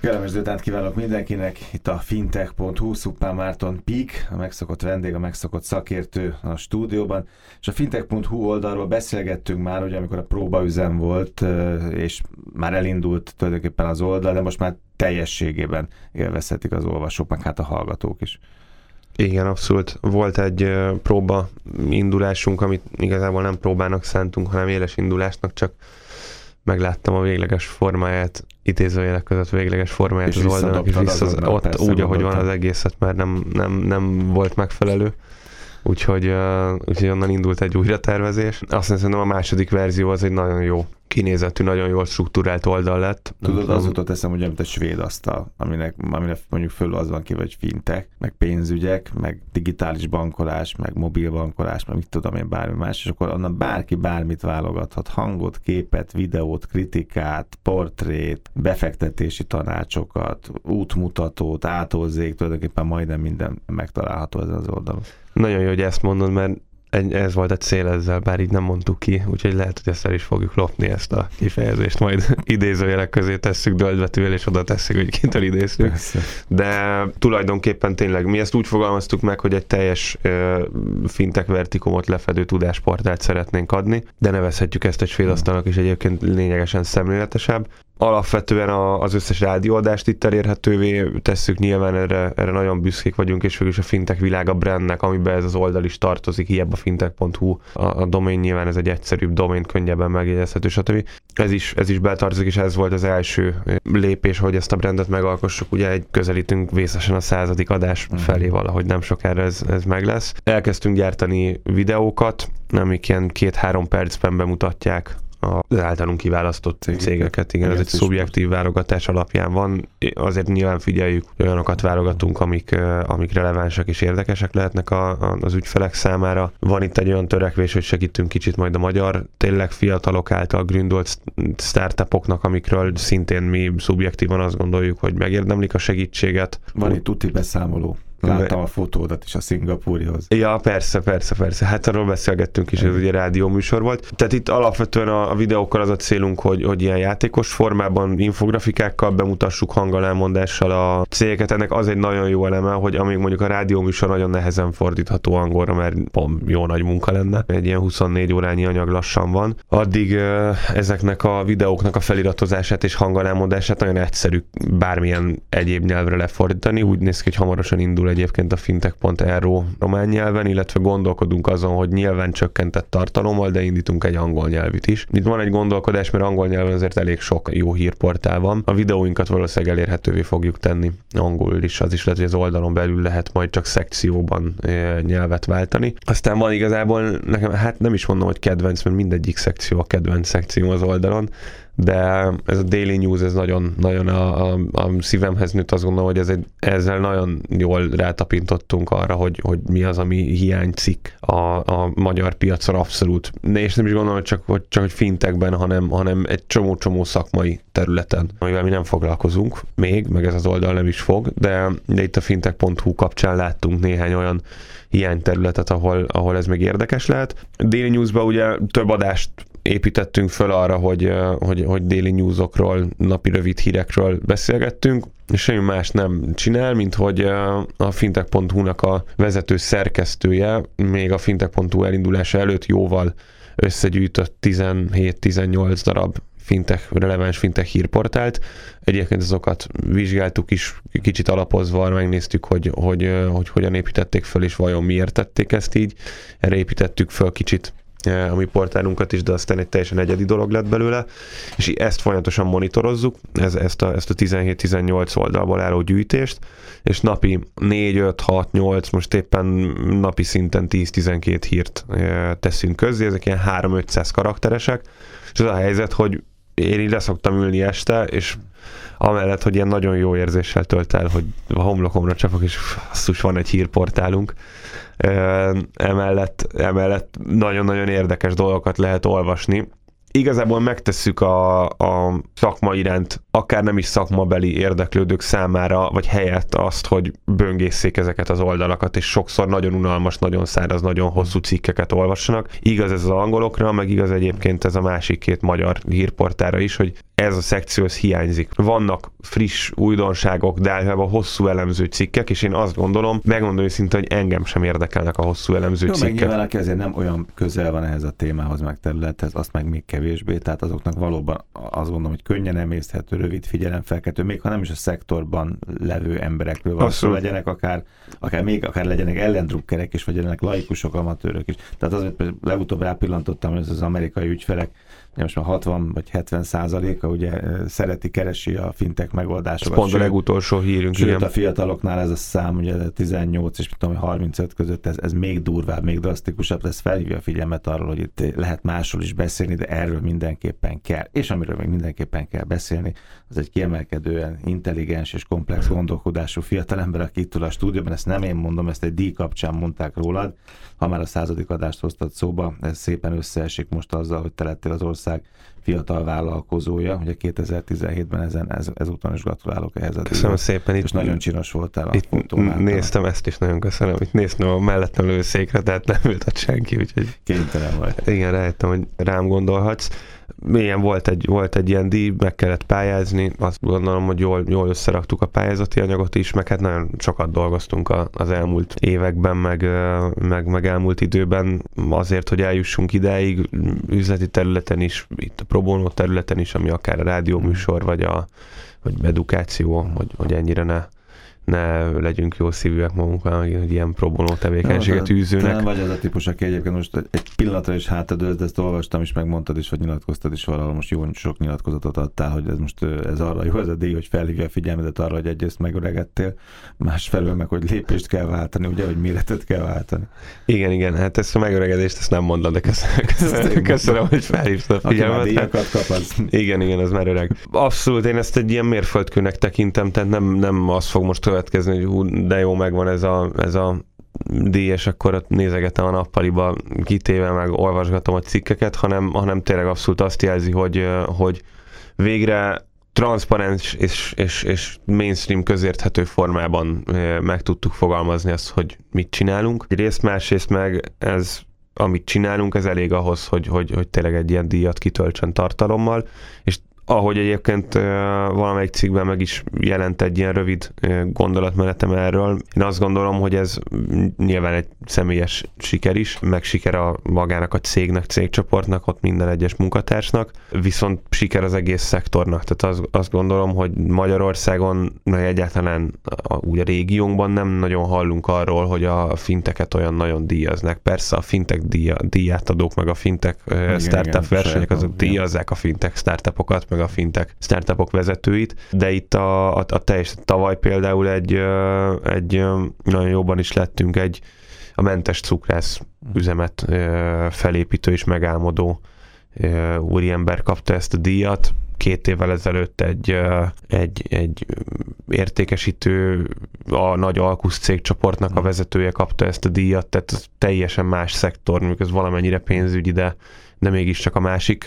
Kellemes délután kívánok mindenkinek, itt a fintech.hu, Szupán Márton Pík, a megszokott vendég, a megszokott szakértő a stúdióban, és a fintech.hu oldalról beszélgettünk már, ugye amikor a próbaüzem volt, és már elindult tulajdonképpen az oldal, de most már teljességében élvezhetik az olvasók, meg hát a hallgatók is. Igen, abszolút. Volt egy próba indulásunk, amit igazából nem próbának szántunk, hanem éles indulásnak, csak megláttam a végleges formáját, idézőjelek között végleges formáját és az oldalnak, és vissza, ott persze, úgy, ahogy van az egészet, mert nem, nem, nem volt megfelelő. Úgyhogy, uh, úgyhogy onnan indult egy újratervezés. Azt hiszem, a második verzió az egy nagyon jó kinézetű, nagyon jól struktúrált oldal lett. Tudod, az jutott eszem, hogy mint a svéd asztal, aminek, aminek mondjuk föl az van ki, vagy fintek, meg pénzügyek, meg digitális bankolás, meg mobil bankolás, meg mit tudom én, bármi más, és akkor onnan bárki bármit válogathat, hangot, képet, videót, kritikát, portrét, befektetési tanácsokat, útmutatót, átolzék, tulajdonképpen majdnem minden megtalálható ezen az oldalon. Nagyon jó, hogy ezt mondod, mert ez volt a cél ezzel, bár így nem mondtuk ki, úgyhogy lehet, hogy ezt el is fogjuk lopni ezt a kifejezést, majd idézőjelek közé tesszük döldbetűvel, és oda tesszük, hogy kintől idéztük. De tulajdonképpen tényleg mi ezt úgy fogalmaztuk meg, hogy egy teljes uh, fintek vertikumot lefedő tudásportált szeretnénk adni, de nevezhetjük ezt egy svédasztalnak is egyébként lényegesen szemléletesebb alapvetően a, az összes rádióadást itt elérhetővé tesszük, nyilván erre, erre nagyon büszkék vagyunk, és végül is a fintech világ a brandnek, amiben ez az oldal is tartozik, hiába fintech.hu, a, a domain nyilván ez egy egyszerűbb domain, könnyebben megjegyezhető, stb. Ez is, ez is betartozik, és ez volt az első lépés, hogy ezt a brandet megalkossuk, ugye egy közelítünk vészesen a századik adás uh-huh. felé valahogy nem sokára ez, ez meg lesz. Elkezdtünk gyártani videókat, amik ilyen két-három percben bemutatják az általunk kiválasztott cégeket. cégeket. Igen, igen, ez egy szubjektív válogatás alapján van. Azért nyilván figyeljük, olyanokat válogatunk, amik, amik relevánsak és érdekesek lehetnek a, a, az ügyfelek számára. Van itt egy olyan törekvés, hogy segítünk kicsit majd a magyar, tényleg fiatalok által gründolt startupoknak, amikről szintén mi szubjektívan azt gondoljuk, hogy megérdemlik a segítséget. Van itt tuti beszámoló. Láttam a fotódat is a szingapúrihoz. Ja, persze, persze, persze. Hát arról beszélgettünk is, ez ugye rádió műsor volt. Tehát itt alapvetően a, a videókkal az a célunk, hogy, hogy ilyen játékos formában, infografikákkal bemutassuk hangalámondással a cégeket. Ennek az egy nagyon jó eleme, hogy amíg mondjuk a rádió műsor nagyon nehezen fordítható angolra, mert pont jó nagy munka lenne, egy ilyen 24 órányi anyag lassan van, addig ezeknek a videóknak a feliratozását és hangalámondását nagyon egyszerű bármilyen egyéb nyelvre lefordítani. Úgy néz ki, hogy hamarosan indul egyébként a fintech.ro román nyelven, illetve gondolkodunk azon, hogy nyilván csökkentett tartalommal, de indítunk egy angol nyelvűt is. Itt van egy gondolkodás, mert angol nyelven azért elég sok jó hírportál van. A videóinkat valószínűleg elérhetővé fogjuk tenni angolul is, az is lehet, hogy az oldalon belül lehet majd csak szekcióban eh, nyelvet váltani. Aztán van igazából nekem, hát nem is mondom, hogy kedvenc, mert mindegyik szekció a kedvenc szekció az oldalon, de ez a Daily News, ez nagyon, nagyon a, a, a szívemhez nőtt, azt gondolom, hogy ez egy, ezzel nagyon jól rátapintottunk arra, hogy, hogy mi az, ami hiányzik a, a magyar piacon abszolút. És nem is gondolom, hogy csak, hogy, csak hogy fintekben, hanem, hanem egy csomó-csomó szakmai területen, amivel mi nem foglalkozunk még, meg ez az oldal nem is fog, de, de itt a fintech.hu kapcsán láttunk néhány olyan hiányterületet, ahol, ahol ez még érdekes lehet. Daily Newsban ugye több adást építettünk föl arra, hogy, hogy, hogy déli newsokról, napi rövid hírekről beszélgettünk, és semmi más nem csinál, mint hogy a fintech.hu-nak a vezető szerkesztője még a fintech.hu elindulása előtt jóval összegyűjtött 17-18 darab fintech, releváns fintech hírportált. Egyébként azokat vizsgáltuk is, kicsit alapozva, megnéztük, hogy, hogy, hogy hogyan építették föl, és vajon miért tették ezt így. Erre építettük föl kicsit a mi portálunkat is, de aztán egy teljesen egyedi dolog lett belőle, és ezt folyamatosan monitorozzuk, ez, ezt a, ezt a 17-18 oldalból álló gyűjtést, és napi 4, 5, 6, 8, most éppen napi szinten 10-12 hírt teszünk közzé, ezek ilyen 3-500 karakteresek, és az a helyzet, hogy én így leszoktam ülni este, és amellett, hogy ilyen nagyon jó érzéssel tölt el, hogy a homlokomra csapok, és asszus, van egy hírportálunk, emellett, emellett nagyon-nagyon érdekes dolgokat lehet olvasni. Igazából megtesszük a, a szakma iránt, akár nem is szakmabeli érdeklődők számára, vagy helyett azt, hogy böngészék ezeket az oldalakat, és sokszor nagyon unalmas, nagyon száraz, nagyon hosszú cikkeket olvassanak. Igaz ez az angolokra, meg igaz egyébként ez a másik két magyar hírportára is, hogy ez a szekció ez hiányzik. Vannak friss újdonságok, de általában hosszú elemző cikkek, és én azt gondolom, megmondom őszintén, hogy engem sem érdekelnek a hosszú elemző Jó, cikkek. nyilván, aki azért nem olyan közel van ehhez a témához, meg területhez, azt meg még kevésbé, tehát azoknak valóban azt gondolom, hogy könnyen emészthető, rövid figyelemfelkeltő, még ha nem is a szektorban levő emberekről van szó, legyenek akár, akár még akár legyenek ellendrukkerek is, vagy legyenek laikusok, amatőrök is. Tehát azért legutóbb rápillantottam, hogy ez az amerikai ügyfelek, most már 60 vagy 70 százaléka ugye szereti, keresi a fintek Ez megoldásokat. pont a legutolsó hírünk, Sőt, igen. a fiataloknál ez a szám, ugye 18 és tudom, 35 között ez, ez még durvább, még drasztikusabb, ez felhívja a figyelmet arról, hogy itt lehet másról is beszélni, de erről mindenképpen kell. És amiről még mindenképpen kell beszélni, az egy kiemelkedően intelligens és komplex gondolkodású fiatalember, aki itt ül a stúdióban, ezt nem én mondom, ezt egy díj kapcsán mondták rólad, ha már a századik adást hoztad szóba, ez szépen összeesik most azzal, hogy te lettél az ország fiatal vállalkozója, ugye 2017-ben ezen, ez, ezúton is gratulálok ehhez a Köszönöm díjhoz. szépen. Itt, És nagyon csinos voltál a itt néztem ezt is, nagyon köszönöm. Itt néztem a mellettem lövő székre, tehát nem ült ott senki, úgyhogy Kénytelen vagy. igen, rájöttem, hogy rám gondolhatsz. Milyen volt egy, volt egy ilyen díj, meg kellett pályázni, azt gondolom, hogy jól, jól összeraktuk a pályázati anyagot is, meg hát nagyon sokat dolgoztunk a, az elmúlt években, meg, meg, meg elmúlt időben azért, hogy eljussunk ideig, üzleti területen is, itt a pro bono területen is, ami akár a rádióműsor, vagy a vagy edukáció, hogy, hogy ennyire ne, ne legyünk jó szívűek magunkra, hogy ilyen pro bono tevékenységet Te űzőnek. nem vagy az a típus, aki egyébként most egy- pillanatra is hátadőz, de ezt olvastam is, megmondtad is, vagy nyilatkoztad is valahol, most jó sok nyilatkozatot adtál, hogy ez most ez arra jó ez a díj, hogy felhívja a figyelmedet arra, hogy egyrészt megöregedtél, másfelől meg, hogy lépést kell váltani, ugye, hogy méretet kell váltani. Igen, igen, hát ezt a megöregedést ezt nem mondod, de köszönöm, köszönöm, köszönöm hogy felhívtad a figyelmet. díjakat kap, az Igen, igen, az már öreg. Abszolút, én ezt egy ilyen mérföldkőnek tekintem, tehát nem, nem az fog most következni, hogy hú, de jó, megvan ez a, ez a díj, és akkor nézegetem a nappaliba kitéve, meg olvasgatom a cikkeket, hanem, hanem tényleg abszolút azt jelzi, hogy, hogy végre transzparens és, és, és mainstream közérthető formában meg tudtuk fogalmazni azt, hogy mit csinálunk. Egyrészt, másrészt meg ez amit csinálunk, ez elég ahhoz, hogy, hogy, hogy tényleg egy ilyen díjat kitöltsen tartalommal, és ahogy egyébként valamelyik cikkben meg is jelent egy ilyen rövid gondolatmenetem erről, én azt gondolom, hogy ez nyilván egy személyes siker is, meg siker a magának a cégnek, cégcsoportnak, ott minden egyes munkatársnak, viszont siker az egész szektornak. Tehát az, azt gondolom, hogy Magyarországon, meg egyáltalán a, úgy a régiónkban nem nagyon hallunk arról, hogy a finteket olyan nagyon díjaznak. Persze a fintek díja, díjátadók, meg a fintek igen, startup versenyek, saját azok igen. díjazzák a fintek startupokat, meg a fintek startupok vezetőit, de itt a, a, a teljes tavaly például egy, egy nagyon jobban is lettünk egy a mentes cukrász üzemet ö, felépítő és megálmodó úriember kapta ezt a díjat. Két évvel ezelőtt egy, egy, egy értékesítő, a nagy Alkusz cégcsoportnak a vezetője kapta ezt a díjat, tehát ez teljesen más szektor, mondjuk ez valamennyire pénzügyi, de de mégiscsak a másik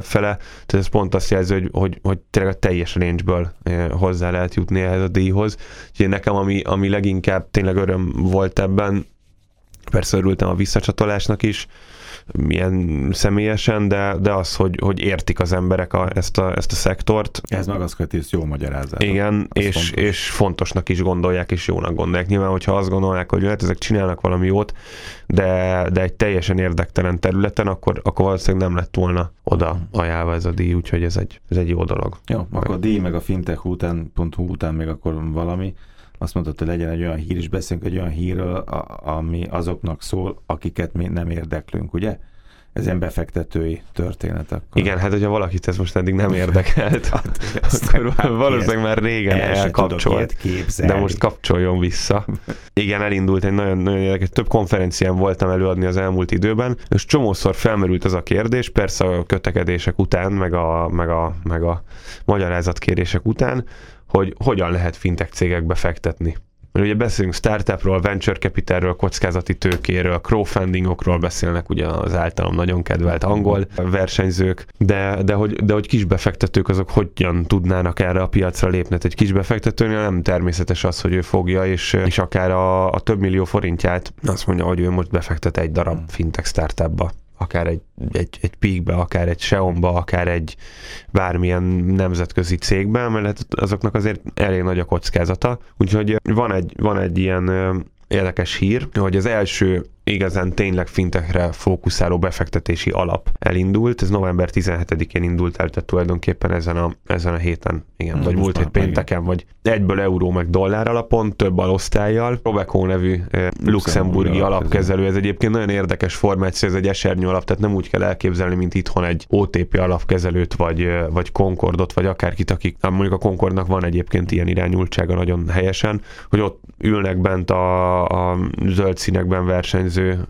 fele. Tehát ez pont azt jelzi, hogy, hogy, hogy tényleg a teljes range-ből hozzá lehet jutni ehhez a díjhoz. Úgyhogy nekem, ami, ami leginkább tényleg öröm volt ebben, persze örültem a visszacsatolásnak is, milyen személyesen, de, de az, hogy, hogy értik az emberek a, ezt, a, ezt a szektort, ez meg az, hogy jó magyarázat. igen, Az és, fontos. és fontosnak is gondolják, és jónak gondolják. Nyilván, hogyha azt gondolják, hogy hát ezek csinálnak valami jót, de, de egy teljesen érdektelen területen, akkor, akkor valószínűleg nem lett volna oda ajánlva ez a díj, úgyhogy ez egy, ez egy jó dolog. Jó, akkor a díj meg a fintech után, pont után még akkor valami. Azt mondtad, hogy legyen egy olyan hír, és beszélünk egy olyan hírről, ami azoknak szól, akiket mi nem érdeklünk, ugye? Ez ilyen befektetői történet. Akkor. Igen, hát hogyha valakit ez most eddig nem érdekelt, Aztán akkor valószínűleg már régen el elkapcsolt. De most kapcsoljon vissza. Igen, elindult egy nagyon, nagyon érdekes, több konferencián voltam előadni az elmúlt időben, és csomószor felmerült ez a kérdés, persze a kötekedések után, meg a, meg a, meg a magyarázatkérések után, hogy hogyan lehet fintech cégekbe fektetni. Mert ugye beszélünk startupról, venture capitalről, kockázati tőkéről, crowdfundingokról beszélnek ugye az általam nagyon kedvelt angol versenyzők, de, de, hogy, de hogy kisbefektetők azok hogyan tudnának erre a piacra lépni. Egy kisbefektetőnél nem természetes az, hogy ő fogja, és, és akár a, a több millió forintját azt mondja, hogy ő most befektet egy darab fintech startupba. Akár egy, egy, egy Peakbe, akár egy Xeonba, akár egy bármilyen nemzetközi cégbe, mert azoknak azért elég nagy a kockázata. Úgyhogy van egy, van egy ilyen érdekes hír, hogy az első igazán tényleg fintekre fókuszáló befektetési alap elindult. Ez november 17-én indult el, tehát tulajdonképpen ezen a, ezen a héten, igen, vagy múlt hét pénteken, vagy egyből euró meg dollár alapon, több alosztályjal. Robeco nevű eh, luxemburgi alapkezelő, ez egyébként nagyon érdekes formáció, ez egy esernyő alap, tehát nem úgy kell elképzelni, mint itthon egy OTP alapkezelőt, vagy, eh, vagy Concordot, vagy akárkit, akik, mondjuk a Concordnak van egyébként ilyen irányultsága nagyon helyesen, hogy ott ülnek bent a, a zöld színekben versenyző elemző,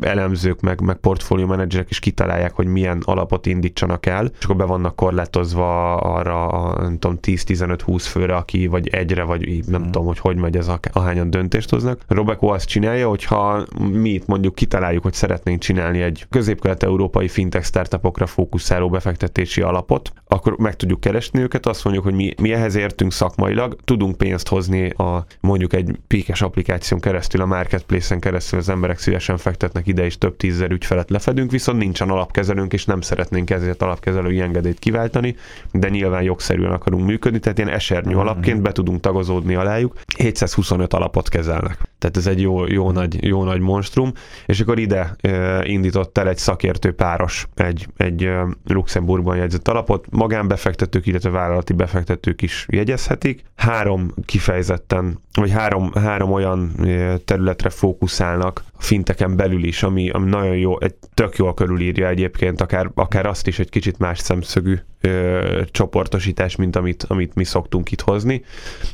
elemzők, meg, meg portfólió menedzserek is kitalálják, hogy milyen alapot indítsanak el, és akkor be vannak korlátozva arra a, nem tudom, 10-15-20 főre, aki vagy egyre, vagy így, nem mm. tudom, hogy hogy megy ez, a, ahányan döntést hoznak. Robeco azt csinálja, hogyha mi itt mondjuk kitaláljuk, hogy szeretnénk csinálni egy közép-kelet-európai fintech startupokra fókuszáló befektetési alapot, akkor meg tudjuk keresni őket, azt mondjuk, hogy mi, mi ehhez értünk szakmailag, tudunk pénzt hozni a mondjuk egy píkes applikáción keresztül, a marketplace-en keresztül az emberek szívesen fektetnek ide, és több tízzer ügyfelet lefedünk, viszont nincsen alapkezelőnk, és nem szeretnénk ezért alapkezelői engedélyt kiváltani, de nyilván jogszerűen akarunk működni, tehát ilyen esernyő mm-hmm. alapként be tudunk tagozódni alájuk. 725 alapot kezelnek. Tehát ez egy jó, jó, nagy, jó nagy monstrum, és akkor ide e, indított el egy szakértő páros egy, egy e, Luxemburgban jegyzett alapot, magánbefektetők, illetve vállalati befektetők is jegyezhetik. Három kifejezetten, vagy három, három olyan területre fókuszálnak, a finteken belül is, ami, ami nagyon jó, egy tök jól körülírja egyébként, akár, akár azt is egy kicsit más szemszögű ö, csoportosítás, mint amit, amit mi szoktunk itt hozni.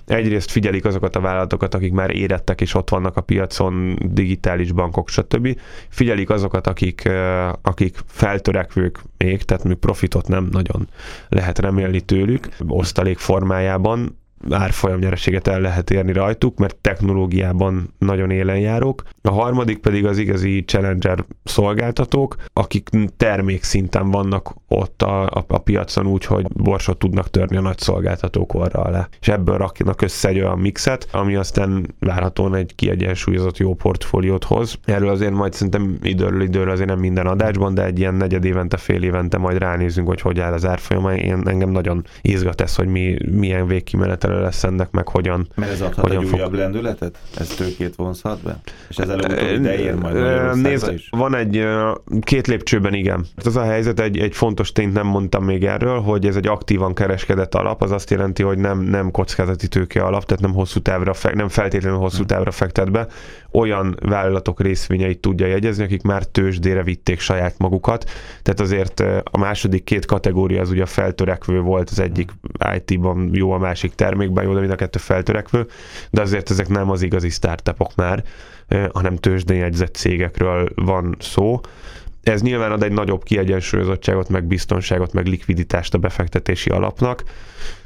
Egyrészt figyelik azokat a vállalatokat, akik már érettek és ott vannak a piacon, digitális bankok, stb. Figyelik azokat, akik, ö, akik feltörekvők még, tehát még profitot nem nagyon lehet remélni tőlük, osztalék formájában, árfolyam nyereséget el lehet érni rajtuk, mert technológiában nagyon élen járok. A harmadik pedig az igazi challenger szolgáltatók, akik termékszinten vannak ott a, a, a piacon úgy, hogy borsot tudnak törni a nagy szolgáltatók orra alá. És ebből raknak össze egy olyan mixet, ami aztán várhatóan egy kiegyensúlyozott jó portfóliót hoz. Erről azért majd szerintem időről időről azért nem minden adásban, de egy ilyen negyed évente, fél évente majd ránézünk, hogy hogy áll az árfolyam. Én engem nagyon izgat ez, hogy mi, milyen végkimenetele lesz ennek, meg hogyan Mert ez adhat hogyan egy fog... újabb lendületet? Ez tőkét vonzhat be? És ez előbb ide ér majd Nézd, is? van egy két lépcsőben igen. Az a helyzet, egy, egy fontos tényt nem mondtam még erről, hogy ez egy aktívan kereskedett alap, az azt jelenti, hogy nem, nem kockázati tőke alap, tehát nem hosszú távra, nem feltétlenül hosszú hm. távra fektet be, olyan vállalatok részvényeit tudja jegyezni, akik már tőzsdére vitték saját magukat. Tehát azért a második két kategória az ugye a feltörekvő volt, az egyik IT-ban jó, a másik termékben jó, de mind a kettő feltörekvő, de azért ezek nem az igazi startupok már, hanem tőzsdén jegyzett cégekről van szó. Ez nyilván ad egy nagyobb kiegyensúlyozottságot, meg biztonságot, meg likviditást a befektetési alapnak,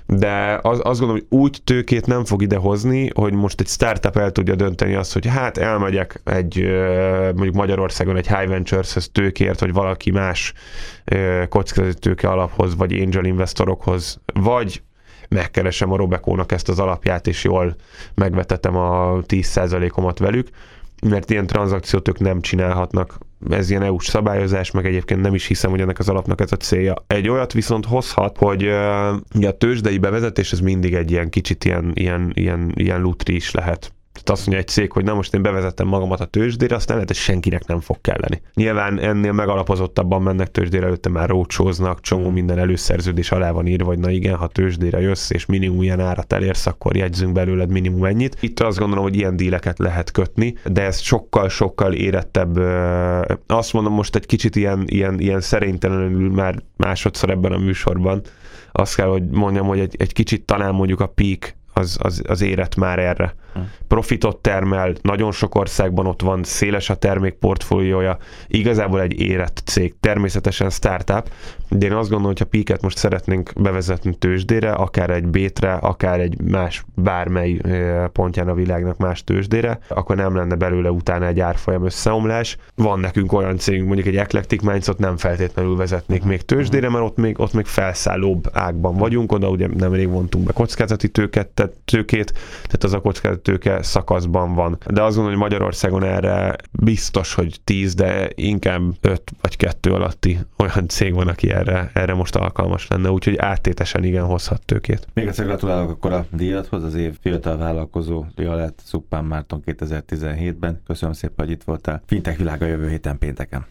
de az, azt gondolom, hogy úgy tőkét nem fog idehozni, hogy most egy startup el tudja dönteni azt, hogy hát elmegyek egy mondjuk Magyarországon egy High Ventures-hez tőkért, vagy valaki más kockázati tőke alaphoz, vagy angel investorokhoz, vagy megkeresem a Robekónak ezt az alapját, és jól megvetetem a 10%-omat velük, mert ilyen tranzakciót ők nem csinálhatnak ez ilyen EU-s szabályozás, meg egyébként nem is hiszem, hogy ennek az alapnak ez a célja. Egy olyat viszont hozhat, hogy uh, a tőzsdei bevezetés ez mindig egy ilyen kicsit ilyen, ilyen, ilyen, ilyen lutri is lehet. Tehát azt mondja egy cég, hogy na most én bevezettem magamat a tőzsdére, azt nem lehet, hogy senkinek nem fog kelleni. Nyilván ennél megalapozottabban mennek tőzsdére, előtte már rócsóznak, csomó mm. minden előszerződés alá van írva, hogy na igen, ha tőzsdére jössz, és minimum ilyen árat elérsz, akkor jegyzünk belőled minimum ennyit. Itt azt gondolom, hogy ilyen díleket lehet kötni, de ez sokkal-sokkal érettebb. Azt mondom most egy kicsit ilyen, ilyen, ilyen szerénytelenül már másodszor ebben a műsorban, azt kell, hogy mondjam, hogy egy, egy kicsit talán mondjuk a peak az, az, az érett már erre. Profitot termel, nagyon sok országban ott van, széles a termék portfóliója, igazából egy érett cég, természetesen startup, de én azt gondolom, hogy ha Piket most szeretnénk bevezetni tőzsdére, akár egy bétre, akár egy más bármely pontján a világnak más tőzsdére, akkor nem lenne belőle utána egy árfolyam összeomlás. Van nekünk olyan cégünk, mondjuk egy Eclectic Minds-ot nem feltétlenül vezetnék még tőzsdére, mert ott még, ott még felszállóbb ágban vagyunk, oda ugye nemrég vontunk be kockázati tőket, tehát tőkét, tehát az a kockázati tőke szakaszban van. De azt gondolom, hogy Magyarországon erre biztos, hogy 10, de inkább 5 vagy 2 alatti olyan cég van, aki erre, erre most alkalmas lenne, úgyhogy áttétesen igen hozhat tőkét. Még egyszer gratulálok akkor a díjathoz, az év fiatal vállalkozó lett Szuppán Márton 2017-ben. Köszönöm szépen, hogy itt voltál. Fintech világa jövő héten pénteken.